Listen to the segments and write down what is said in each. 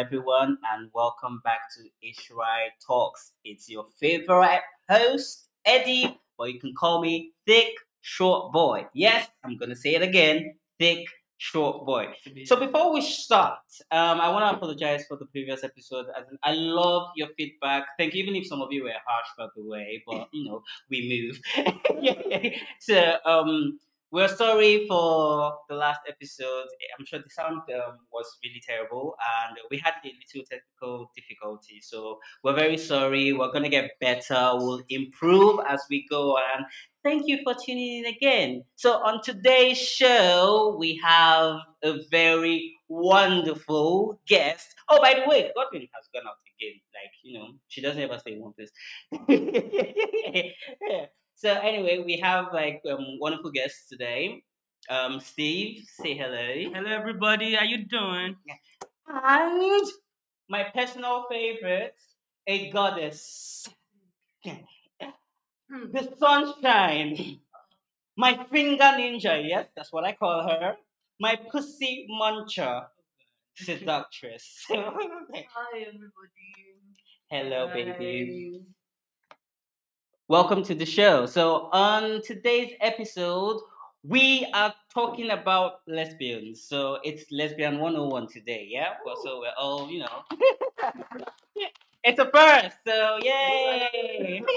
Everyone, and welcome back to Ishrai Talks. It's your favorite host, Eddie, but you can call me Thick Short Boy. Yes, I'm gonna say it again, Thick Short Boy. So before we start, um, I want to apologize for the previous episode. I love your feedback. Thank you, even if some of you were harsh by the way, but you know we move. so um we're sorry for the last episode. I'm sure the sound um, was really terrible and we had a little technical difficulty. So we're very sorry. We're going to get better. We'll improve as we go on. Thank you for tuning in again. So on today's show, we have a very wonderful guest. Oh, by the way, Godwin has gone out again. Like, you know, she doesn't ever stay in one place. yeah. So anyway, we have like um, wonderful guests today. Um, Steve, say hello. Hello, everybody. How you doing? And my personal favorite, a goddess, the sunshine, my finger ninja. Yes, that's what I call her. My pussy muncher, seductress. Hi, everybody. Hello, Hi. baby. Welcome to the show. So, on today's episode, we are talking about lesbians. So, it's Lesbian 101 today, yeah? Well, so, we're all, you know, it's a first. So, yay!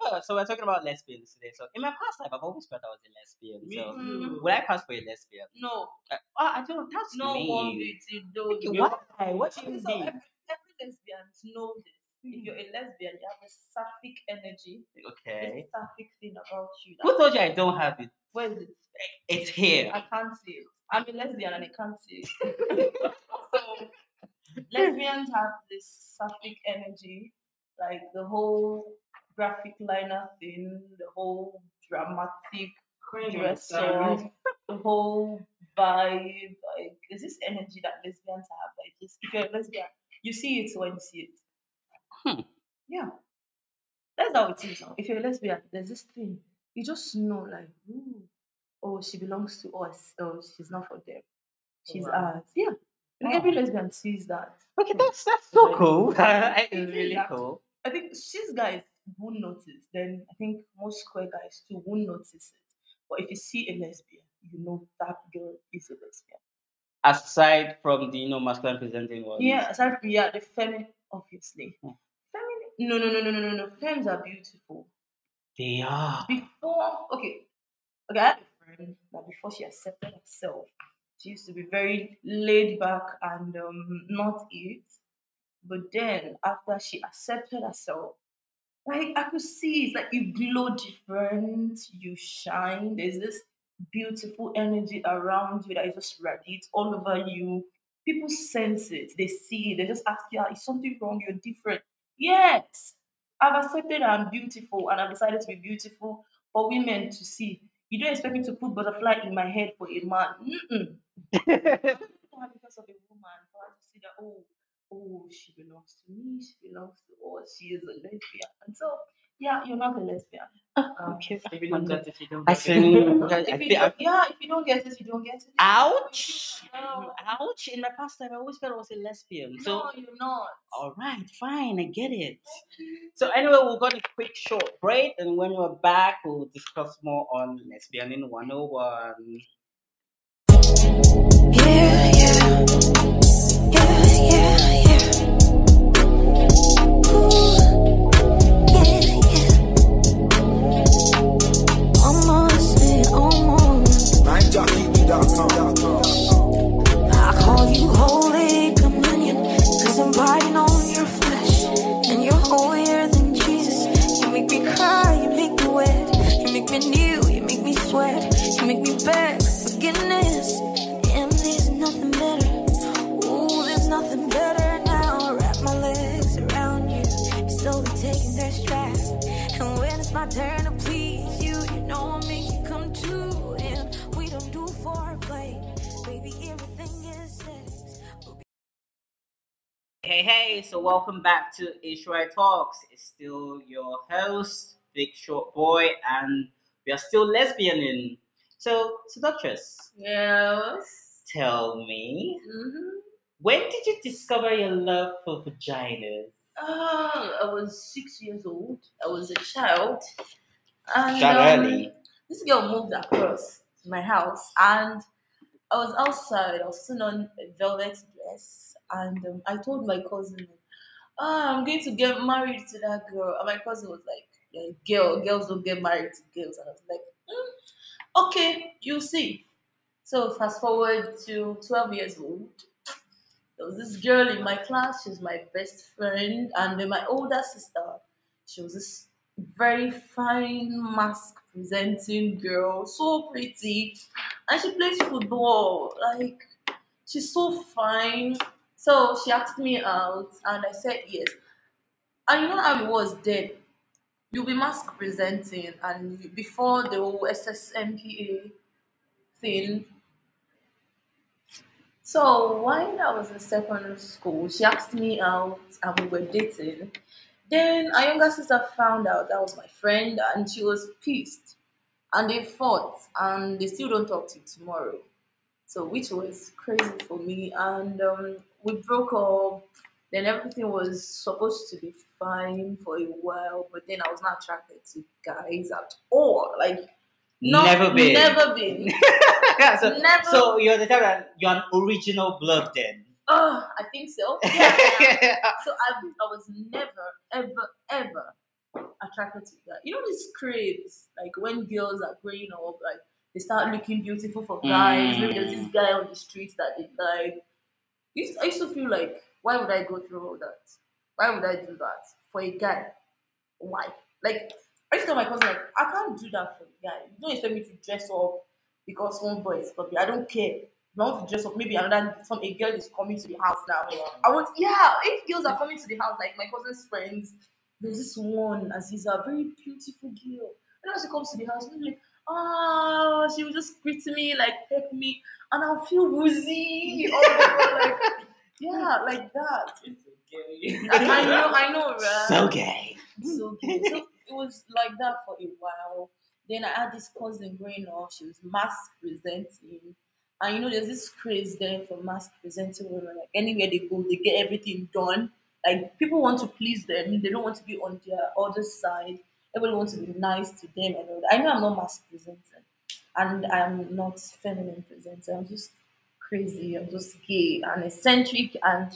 Oh, so, we're talking about lesbians today. So, in my past life, I've always felt I was a lesbian. So, too. would I pass for a lesbian? No, Uh, oh, I don't, that's no one beauty. Why? What do you So mean? every, every lesbian know this. If you're a mm-hmm. lesbian, you have a sapphic energy. Okay. This sapphic thing about you. Who told you I don't have it? where is it? It's here. I can't see it. I'm a lesbian and I can't see it. so lesbians have this sapphic energy, like the whole graphic liner thing, the whole dramatic dress up, the whole vibe. Like there's this energy that lesbians have. Like it's, if you're a lesbian, you see it when you see it. Hmm. Yeah. That's how it is. If you're a lesbian, there's this thing. You just know, like, ooh, oh, she belongs to us. Oh, she's not for them. She's Wow. ours. Yeah. Like every lesbian sees that. Okay, that's that's so cool. It it's really cool. I think cis guys won't notice. Then I think most queer guys too won't notice it. But if you see a lesbian, you know that girl is a lesbian. Aside from the you know masculine presenting ones. Yeah, aside from yeah, the feminine, obviously. Hmm. No, no, no, no, no, no, no. Femmes are beautiful. They are. Before, okay, okay, I had a friend that before she accepted herself, she used to be very laid back and um, not it. But then after she accepted herself, like I could see it's like you glow different, you shine. There's this beautiful energy around you that is just radiates all over you. People sense it, they see it, they just ask you, "Ah, is something wrong? You're different. Yes, I've accepted I'm beautiful and I've decided to be beautiful for women to see. You don't expect me to put butterfly in my head for a man. Mm-mm. Because of a woman, for her to see that, oh, oh, she belongs to me, she belongs to us, she is a lesbian. And so, yeah, you're not a lesbian. Um, okay. If you don't get it, you don't I get see. it. I if you feel, don't, yeah, if you don't get it, you don't get it. ouch! No, Ouch! In my past life, I always felt I was a lesbian. So, no, you're not. all right, fine, I get it. So, anyway, we'll go to a quick short break, and when we're back, we'll discuss more on lesbian in 101. To Ishrai Talks. It's still your host, Big Short Boy, and we are still lesbianing. So, seductress, Yes. tell me, Mm-hmm. when did you discover your love for vaginas? Oh, I was six years old. I was a child. And That um, early? this girl moved across my house and I was outside. I was sitting on a velvet dress and um, I told my cousin, ah, I'm going to get married to that girl. And my cousin was like, yeah, girl, girls don't get married to girls. And I was like, "Mm, okay, you see. So fast forward to 12 years old. There was this girl in my class. She's my best friend, and then my older sister. She was this very fine masc presenting girl, so pretty, and she plays football. Like she's so fine. So she asked me out, and I said yes. And you know how it was then. You'll be masc presenting, and you- before the whole SSMPA thing, so when I was in secondary school, she asked me out and we were dating. Then our younger sister found out that was my friend and she was pissed. And they fought and they still don't talk till tomorrow. So which was crazy for me. And um, we broke up. Then everything was supposed to be fine for a while, but then I was not attracted to guys at all. Like not, Never been. Never been. yeah, so, Never. so you're the type that you're an original blood then. Oh, I think so. Yeah, yeah. So I, I was never, ever, ever attracted to that. You know these craves, like when girls are growing up, like they start looking beautiful for guys. Maybe there's this Mm. guy on the street that they like. I used to feel like, why would I go through all that? Why would I do that for a guy? Why? Like I used to tell my cousin, like, I can't do that for a guy. You don't expect me to dress up because one boy is puppy. I don't care. If I want to dress up, maybe another some a girl is coming to the house now. I want yeah, if girls are coming to the house, like my cousin's friends, there's this one Aziza, very beautiful girl. And when she comes to the house, I'm like, ah, she will just greet me, like peck me, and I'll feel woozy. Oh my god, like yeah, like that. I, I know, I know, right? So gay. so good. So it was like that for a while. Then I had this cousin growing up. She was masc presenting. And you know, there's this craze then for masc presenting women. Like anywhere they go, they get everything done. Like people want to please them. They don't want to be on their other side. Everybody wants to be nice to them and all that. I know I'm not masc presenting. And I'm not feminine presenting. I'm just crazy. I'm just gay and eccentric and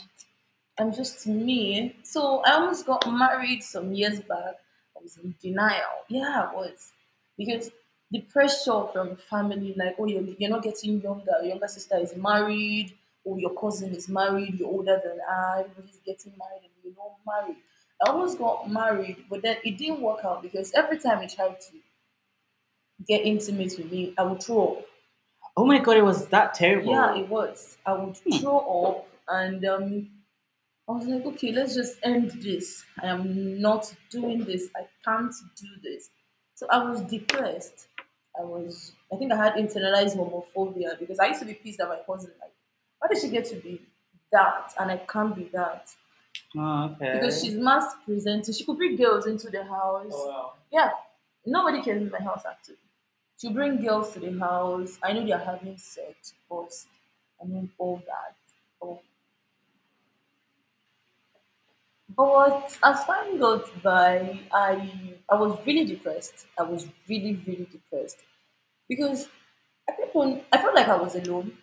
I'm just me. So I almost got married some years back. I was in denial. Yeah, I was. Because the pressure from family, like, oh, you're, you're not getting younger. Your younger sister is married. Or your cousin is married. You're older than I. Everybody's getting married and you're not married. I almost got married, but then it didn't work out because every time I tried to get intimate with me, I would throw up. Oh my god, it was that terrible. Yeah, it was. I would Hmm. throw up and um I was like, okay, let's just end this. I am not doing this. I can't do this. So I was depressed. I was I think I had internalized homophobia because I used to be pissed at my cousin, like, why did she get to be that and I can't be that? Oh, okay. Because she's masc presenting. She could bring girls into the house. Oh, yeah, nobody came in my house actually. She bring girls to the house. I know they're having sex, but I mean all that. Oh. But as time goes by, I I was really depressed. I was really, really depressed because I kept on. I felt like I was alone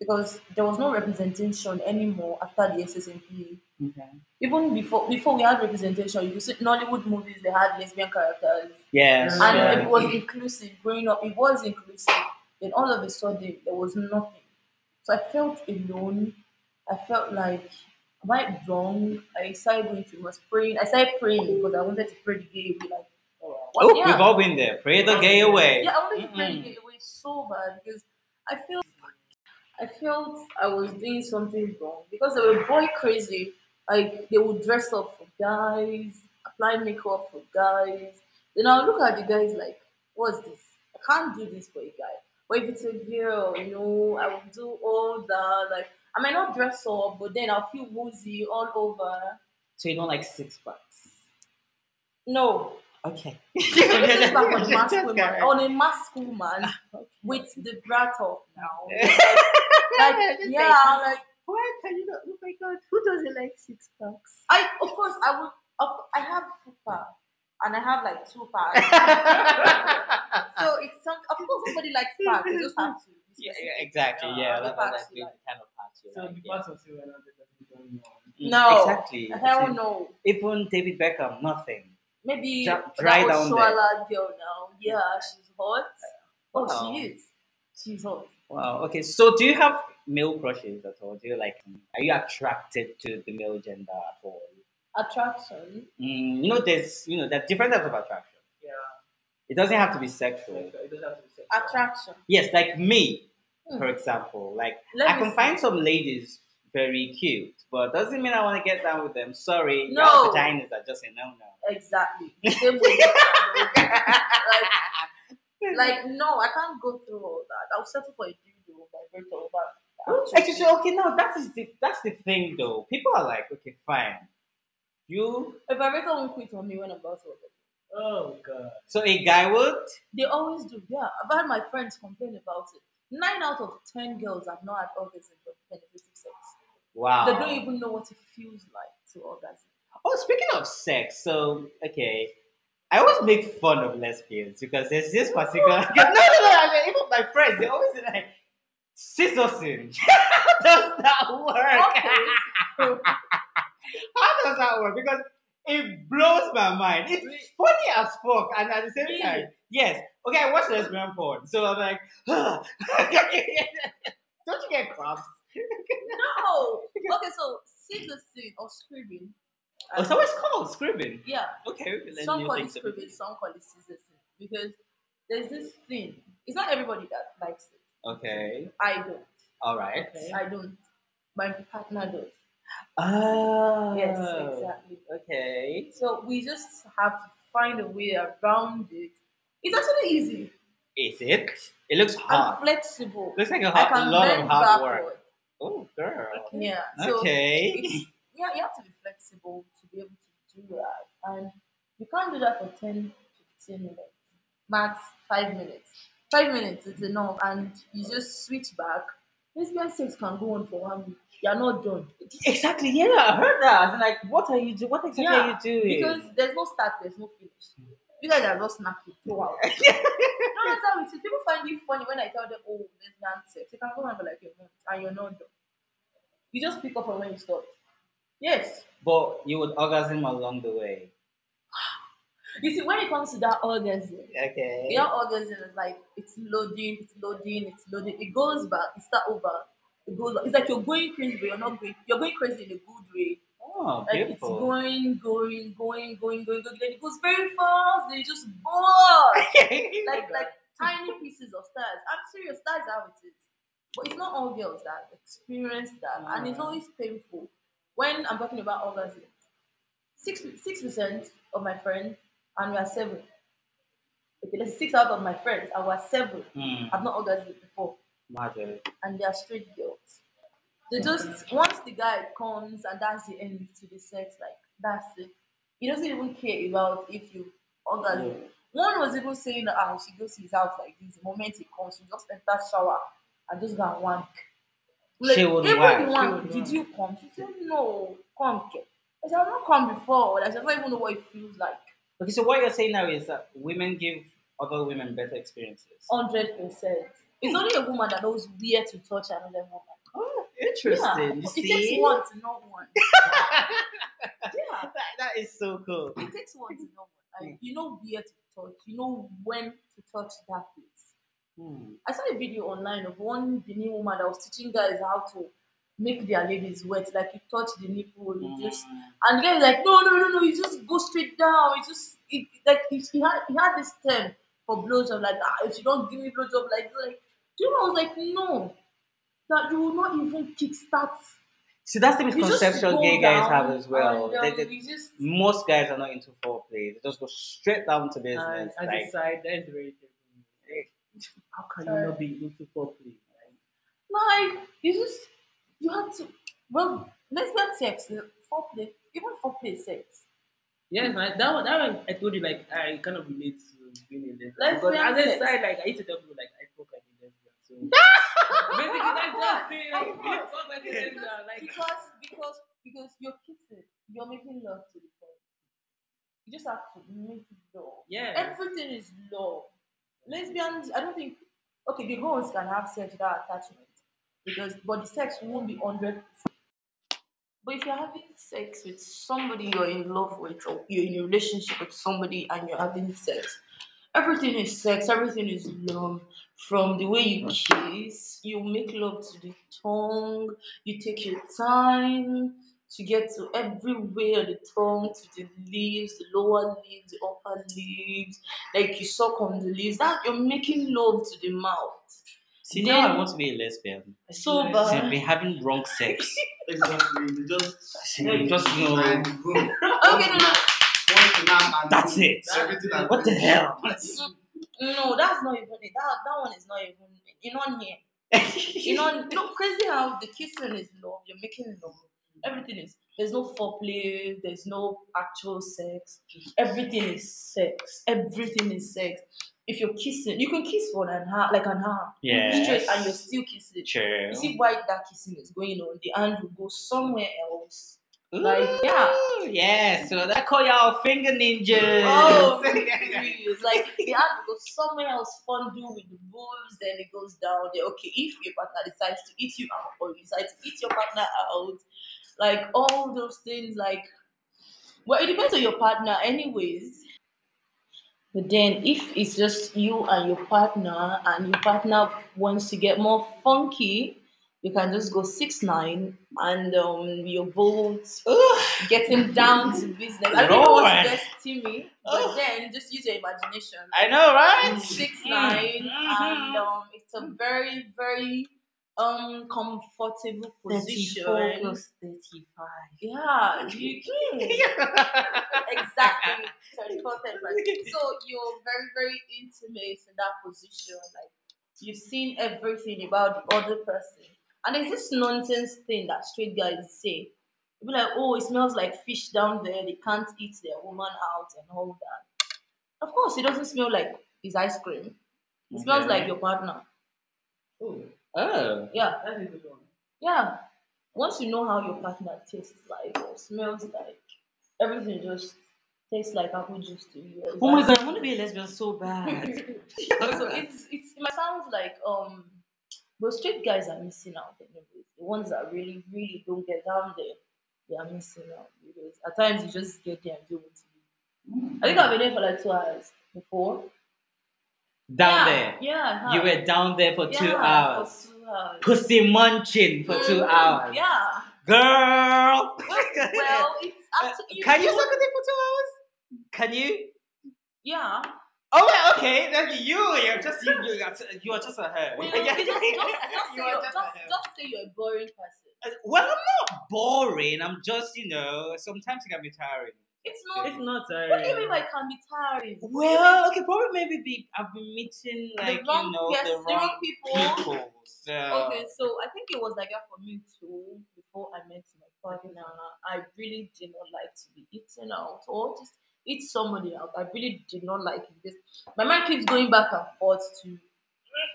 because there was no representation anymore after the SSMPA okay. even before before we had representation, you could see Nollywood movies they had lesbian characters Yes. and yeah. it was inclusive. Growing up, it was inclusive. Then all of a sudden there was nothing. So I felt alone. I felt like am I wrong? I started going to was praying. I started praying because I wanted to pray the gay away. Like Oh? Yeah. Oh, we've all been there. Pray the gay away. Yeah, I wanted to pray the gay away so bad because I felt I felt I was doing something wrong because they were boy crazy. Like they would dress up for guys, apply makeup for guys. Then I'll look at the guys like, what's this? I can't do this for a guy. But if it's a girl, you know, I will do all that. Like I might not dress up, but then I'll feel woozy all over. So you don't like six bucks. No, Okay. this is back on masc woman, on a masc woman ah, with the bra top now. Yeah. Like Just yeah, say, like Why can you not? Oh my God, who doesn't like six packs. I of course I would. Of, I have fupa and I have like two packs. so it's some. Of course, somebody likes packs. You just have to. yeah, yeah, exactly. Uh, Yeah, the that, that, parts that's you the kind of parts you So like. the yeah. parts of Silver and doesn't going on. Mm, No. exactly. Hell Same. no. Even David Beckham, nothing. Maybe Dra- that dry down there. Girl now. Yeah, she's hot. Oh, Wow. she is. She's hot. Wow. Okay. So, do you have male crushes at all? Do you like? Are you attracted to the male gender at all? Attraction. Mm, you know, there's you know there are different types of attraction. Yeah. It doesn't have to be sexual. It doesn't have to be sexual. Attraction. Yes, like me, Hmm. for example. Like Let I can see. find some ladies very cute, but doesn't mean I want to get down with them. Sorry, No. your vaginas are just a no no. Exactly. Same way. like, like, no, I can't go through all that. I'll settle for a dildo vibrator over. Actually, so, okay, now that is the that's the thing though. People are like, okay, fine. You A vibrator won't quit on me when I'm about to orgasm. Oh god. so a guy would They always do. Yeah, I've had my friends complain about it. Nine out of ten girls have not had orgasm from penetrative sex. wow. They don't even know what it feels like to orgasm. Oh, speaking of sex, so okay, I always make fun of lesbians because there's this particular. no, no, no, I mean, even my friends, they always say like, "Scissorsing." How does that work? Okay. How does that work? Because it blows my mind. It's funny as fuck, and at the same Really? time, yes. Okay, I watch lesbian porn, so I'm like, don't you get cramps? no. Okay, so scissor or scribbing. Oh, so it's called scribbing. Yeah. Okay, some call it so. some call it scissor because there's this thing. It's not everybody that likes it. Okay, I don't. all right. Okay. I don't. My partner does. Oh, Yes, exactly. Okay. So we just have to find a way around it. It's actually easy Is it? It looks hard. flexible. Looks like a, hard, can lot of hard backward. work. Oh, girl. Yeah. So Okay. Yeah, you have to be flexible to be able to do that. And you can't do that for 10, 15 minutes. Max five minutes. Five minutes is enough. And you just switch back. Lesbian sex can go on for one week. You're not done. Exactly. Yeah, I heard that. Was like, what are you doing? What exactly Yeah, are you doing? Because there's no start, there's no finish. You guys are just snappy no matter how it is, people find it funny when I tell them, oh, lesbian sex. You can go on for like a month and you're not done. You just pick up from where you stopped. Yes. but you would orgasm along the way. You see, when it comes to that orgasm, Okay. your orgasm is like it's loading, it's loading, it's loading. It goes back, it's not over, it goes back. It's like you're going crazy, but you're not going. You're going crazy in a good way. Oh, Like it's going, going, going, going, going, going. Then it goes very fast. Then it just bursts like like tiny pieces of stars. I'm serious. That's how it is. But it's not all girls that experience that, and it's Mm. always painful. When I'm talking about orgasms, six six percent of my friends, and we are seven. Okay, let's six out of my friends, and we're seven. Hmm. I've not orgasmed before, Magic. and they are straight girls. They just once the guy comes and that's the end to the sex, like that's it. He doesn't even care about if you orgasm. One was even saying that ah, she goes to his house like this. The moment he comes, she just enter shower and just go and wank. Like, She would even wank. the She would did you come? She said no, come. I said I've not come before. Like, I don't even know what it feels like. Okay, so what you're saying now is that women give other women better experiences. Hundred percent. It's hmm. only a woman that knows where to touch another woman. Oh, interesting. You it see? takes one to know one. yeah, that, that is so cool. it takes one to know one. Like, hmm. you know where to touch. You know when to touch that place. Hmm. I saw a video online of one Benin woman that was teaching guys how to make their ladies wet. Like you touch the nipple, you just Hmm. and the guy was like, no, no, no, no, you just go straight down. You just it, like he, he had he had this term for blowjob, like ah, if you don't give me blowjob, like like. Do you know? I was like, no, that you will not even kickstart. See, that's the misconception gay guys have as well. and, um, They- they- just most guys are not into foreplay. They just go straight down to And business. as like, a side, that is very. How can Sorry. you not be into foreplay? like you just you have to. Well, lesbian sex, uh, foreplay, even foreplay sex. Yes, man. That one, that one, I told you, like, I kind of relate to being a lesbian. Lesbian Because as a side, like, I used to tell people, like, I fuck like a lesbian. So basically, that's just it. Like, fuck like a because lesbian. Like, because because because you're kissing, you're making love to the person. You just have to make love. Yeah. Everything is love. Lesbians, I don't think. Okay, the girls can have sex without attachment because, but the sex won't be hundred but if you're having sex with somebody you're in love with, or you're in a relationship with somebody and you're having sex, everything is sex, everything is love. From the way you kiss, you make love to the tongue, you take your time to get to everywhere the tongue, to the leaves, the lower leaves, the upper leaves, like you suck on the leaves. That you're making love to the mouth. See, now I want to be a lesbian. So Nice. See, I've bad. been having wrong sex. Exactly. You just you just know. Okay, no, no. One to now and That's it. Everything What the been- hell? No, that's not even it. That that one is not even you know here. You know, you know, crazy how the kissing is love. You're making love. Everything is. There's no foreplay. There's no actual sex. Everything is sex. Everything is sex. If you're kissing, you can kiss for an hour, like an hour, straight, and you're still kissing. True. You see why that kissing is going on? The hand will go somewhere else. Like, yeah. Ooh, Yeah, so that call y'all finger ninjas. Oh, serious. Like the hand will go somewhere else, fondue with the boobs, then it goes down there. Okay, if your partner decides to eat you out or you decide to eat your partner out, like all those things, like well, it depends on your partner, anyways. But then, if it's just you and your partner, and your partner wants to get more funky, you can just go six nine, and um, you're both getting down to business. I don't want Lord. to get but then just use your imagination. I know, right? Six Mm. nine, Mhm. and um, it's a very very um comfortable position. thirty-five. Yeah, you can. exactly 34, 35. So you're very very intimate in that position. Like you've seen everything about the other person, and there's this nonsense thing that straight guys say. They'll be like, oh, it smells like fish down there. They can't eat their woman out and all that. Of course, it doesn't smell like his ice cream. It smells Okay. like your partner. Oh, Oh. Yeah, that's a good one. yeah. Once you know how your partner tastes like or smells like, everything just tastes like apple juice to you. It's Oh my god, I want to be a lesbian so bad. so it's it's it might sound like um but straight guys are missing out anyways. The ones that really, really don't get down there, they are missing out because at times you just get there and do what you do. I think I've been there for like two hours before. Down yeah, there. Yeah. You were down there for two hours. For two hours. Pussy munching for two Mhm, hours. Yeah. Girl. Well, it's up to you. Can you suck a dick for two hours? Can you? Yeah. Oh, well, okay. Then you, you're just you, you, are, you are just a her. Well, you just, just, just, say You are just just, a just say you're a boring person. Well, I'm not boring. I'm just, you know, sometimes it can be tiring. It's not. It's not what do you tiring. mean by can be tiring? Well, okay, probably maybe be I've been meeting like wrong- you know yes, the wrong wrong people. people. So Okay, so I think it was like that for me too. Before I met my partner, I really did not like to be eaten out or just eat somebody out. I really did not like it because my mind keeps going back and forth to,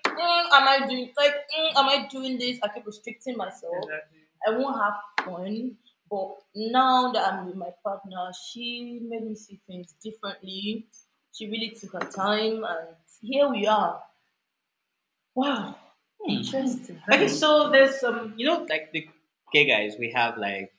"Mm, am I doing like, mm, am I doing this? I keep restricting myself. Exactly. I won't have fun. But now that I'm with my partner, she made me see things differently. She really took her time, and here we are. Wow, Hmm. interesting. Okay, so there's some, you know, like the gay guys, we have like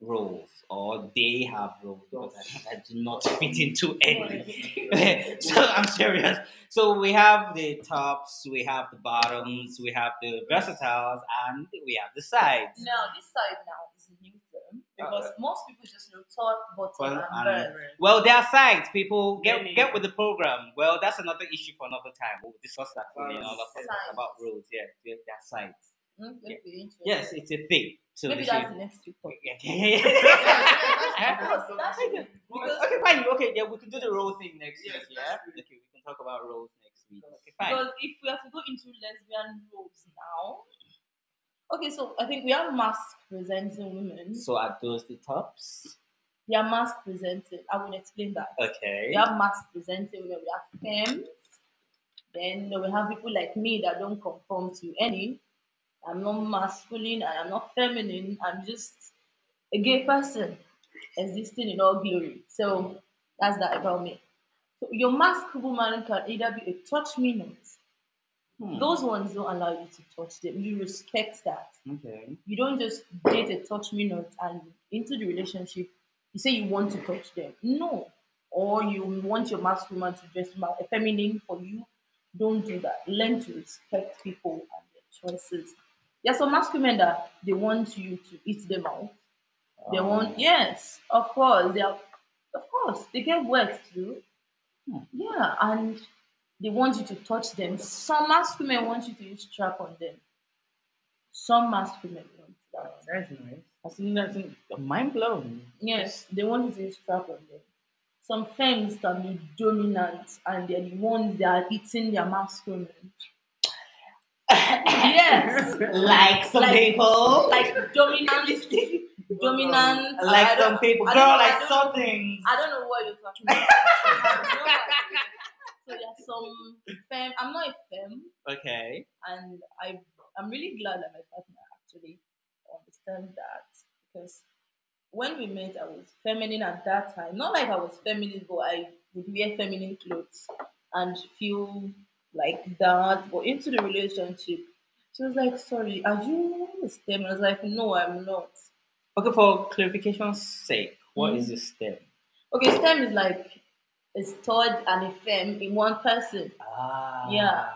roles, or they have roles that, do not fit into any. so I'm serious. So we have the tops, we have the bottoms, we have the versatiles, and we have the sides. Now this side now is a new term because uh, most people just know top, bottom, Well, um, and and- birth. Well, there are sides. People get get with the program. Well, that's another issue for another time. We'll discuss that in another program about rules. Yeah, yeah, there are sides. That'd be. Yes, it's a thing. So maybe that's the next week. Yeah, yeah, yeah, yeah. Okay, okay, fine. Okay, yeah, we can do the role thing next Yes, week. Yeah. Okay, we can talk about roles next week. Okay, fine. because if we have to go into lesbian roles now, okay, so I think we are masc presenting women. So are those the tops? We are masc presenting. I will explain that. Okay. We have masc presenting women. We have femmes. Then we have people like me that don't conform to any. I'm not masculine and I'm not feminine. I'm just a gay person existing in all glory. So that's that about me. So your masked woman can either be a touch me not. Hmm. Those ones don't allow you to touch them. You respect that. Okay. You don't just date a touch me not and into the relationship, you say you want to touch them. No. Or you want your masculine to dress feminine for you. Don't do that. Learn to respect people and their choices. There are some masked that they want you to eat them out. They Oh. want yes, of course. They are of course they get wet too. Hmm. Yeah, and they want you to touch them. Some masked women want you to use strap on them. Some masked women want that. That's nice. That's, that's mind blown. Yes, they want you to use strap on them. Some femmes can be dominant and they're the ones that are eating their masculine. yes. like some Like- people. Like dominant dominant like some people. Girl, I like don't- some things. I don't know what you're talking about. I have no idea. So there's some femme. I'm not a femme, Okay. and I I'm really glad that my partner actually understands that because when we met, I was feminine at that time. Not like I was feminine, but I would wear feminine clothes and feel like that. But into the relationship, she was like, "Sorry, are you a STEM?" I was like, "No, I'm not." Okay, for clarification's sake, what Mm. is a STEM? Okay, STEM is like a stud and a femme in one person. Ah. Yeah.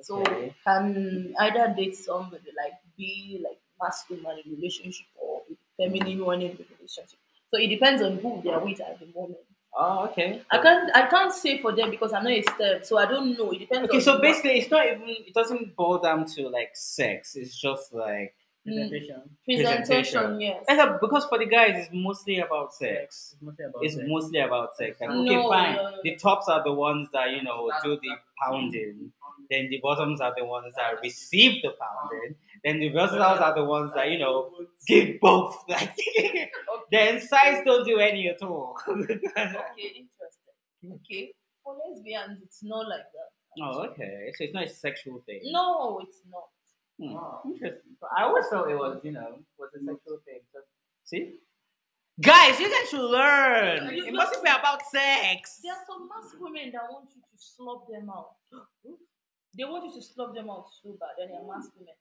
So can either date somebody like be like masculine in relationship or feminine one in relationship. So it depends on who they are with at the moment. Oh, okay. I can't I can't say for them because I'm not a STEM, so I don't know. It depends Okay, so basically, it's not even. It doesn't boil down to like sex. It's just like. Mm, Presentation. presentation, presentation. yes. And because for the guys, it's mostly about sex. It's mostly about It's sex. mostly about sex. Like, No, okay, fine. no, no, The tops are the ones that you know do the pounding. Then the bottoms are the ones that receive the pounding. Then the versatiles are the ones that you know give both. Like, then size don't do any at all. Okay, interesting. Okay. For lesbians, it's not like that. oh, okay. So it's not a sexual thing. No, it's not. Hmm, Interesting. I always thought it was, you know, was a sexual thing. So, see? Guys, you guys should learn. You- It mustn't be about sex. There are some masked women that want you to slop them out. They want you to slop them out so bad, and they're masked women.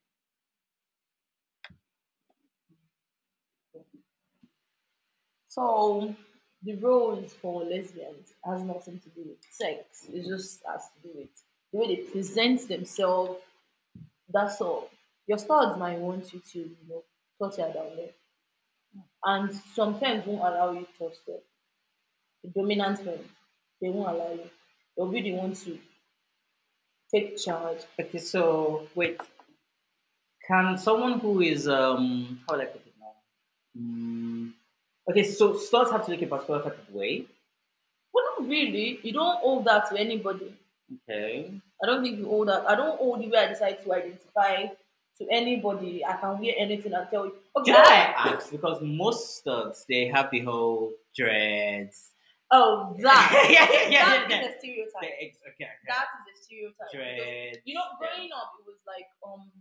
So the roles for lesbians has nothing to do with sex. It just has to do with the way they present themselves. That's all. Your studs might want you to, you know, touch her down there. And some friends won't allow you to touch them. The dominant friends, they won't allow you. They'll be the ones to take charge. Okay, so wait. Can someone who is um how would I put it now? Mm, okay, so stores have to look a particular type of way. Well, not really. You don't owe that to anybody. Okay. I don't think you owe that. I don't owe the way I decide to identify to anybody. I can wear anything and tell you. Okay. Do you know why I asked? Because most studs they have the whole dreads. Oh, that. Yeah, yeah, yeah, that yeah, is yeah. a stereotype. The ex- okay, okay. That is a stereotype. because, dreads. You know, yeah. growing up, it was like um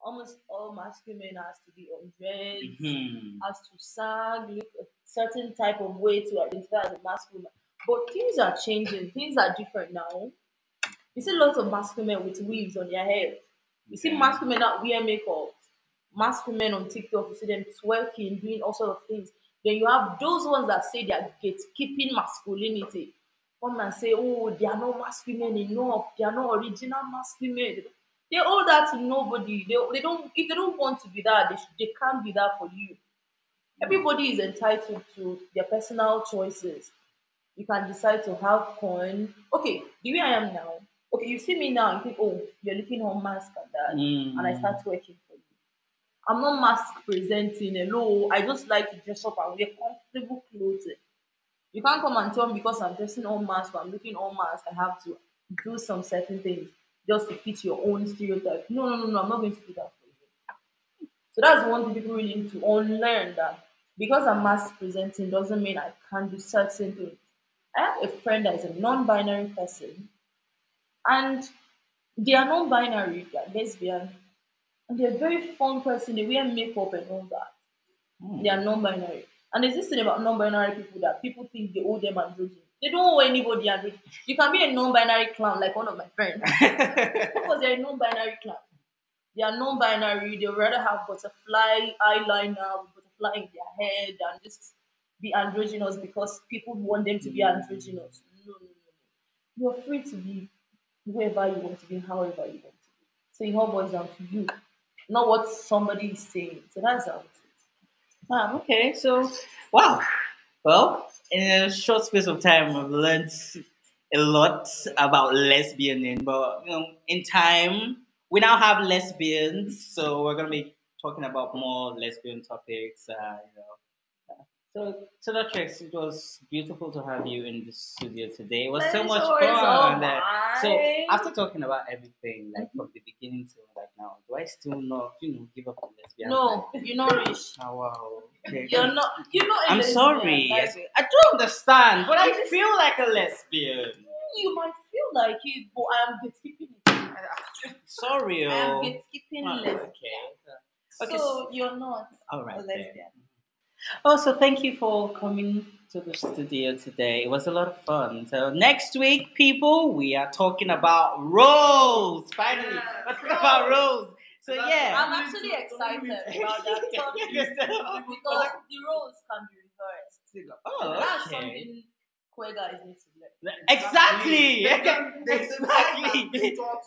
almost all masculine has to be on dreads, Mhm. has to sag, look a certain type of way to identify as a masculine. But things are changing. Things are different now. You see lots of masculine men with weaves on their head. You see Okay. masculine men that wear makeup. Masculine men on TikTok, you see them twerking, doing all sort of things. Then you have those ones that say they are gatekeeping masculinity. Come and say, oh, they are not masculine enough. They are not original masculine. They owe that to nobody. They, they don't. If they don't want to be that, they, should, they can't be that for you. Mm. Everybody is entitled to their personal choices. You can decide to have fun. Okay, the way I am now. Okay, you see me now and think, oh, you're looking on mask and that, and I Mm. start working for you. I'm not masc presenting. Hello, I just like to dress up and wear comfortable clothing. You can't come and tell me because I'm dressing all masc or I'm looking all masc, I have to do some certain things just to fit your own stereotype. No, no, no, no, I'm not going to do that for you. So that's one thing people really need to unlearn that because I'm masc presenting doesn't mean I can't do certain things. I have a friend that is a non-binary person, and they are non-binary, they are lesbian, and they're a very fun person. They wear makeup and all that. Hmm. They are non-binary. And there's this thing about non-binary people that people think they owe them androgyny. They don't owe anybody androgyny. You can be a non-binary clown like one of my friends. because they're a non-binary clown. They are non-binary. They rather have butterfly eyeliner butterfly in their head and just be androgynous because people want them to be androgynous. No, no, no, no. You're free to be whoever you want to be, however you want to be. So it all boils down to you, not what somebody is saying. So that's how it is. Ah, okay, so wow. Well, in a short space of time, I've learned a lot about lesbianing, but you know, in time, we now have lesbians, so we're gonna be talking about more lesbian topics. Uh, you know. So, so that. It was beautiful to have you in the studio today. It was so much fun. Uh, So after talking about everything, like from the beginning to like now, do I still not, you know, give up on lesbian? no, you're not rich. Oh wow. Okay. You're not. You're not. I'm lesbian. sorry. I, I do understand, but I I just- feel like a lesbian. you might feel like it, but I am gatekeeping it. Sorry. I am Oh. gatekeeping Oh, lesbian. okay. Okay, So you're not All a right. then. Lesbian. Also, thank you for coming to the studio today. It was a lot of fun. So next week, people, we are talking about roles. Finally, Yeah, let's talk about roles. So yeah. I'm actually excited about that topic because the roles can be reversed. Oh, That's something queer guys need to learn. Exactly. Exactly. Exactly. Talk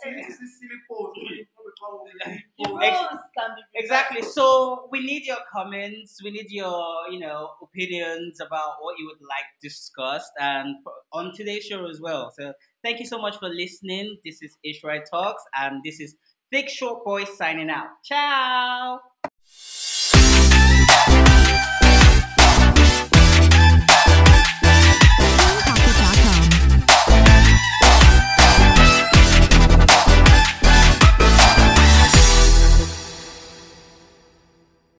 to you, this is silly pose. The roles Ex- can be reversed. Exactly. So we need your comments. We need your, you know, opinions about what you would like discussed, and on today's show as well. So thank you so much for listening. This is Ish Right Talks, and this is Thick Short Boy signing out. Ciao.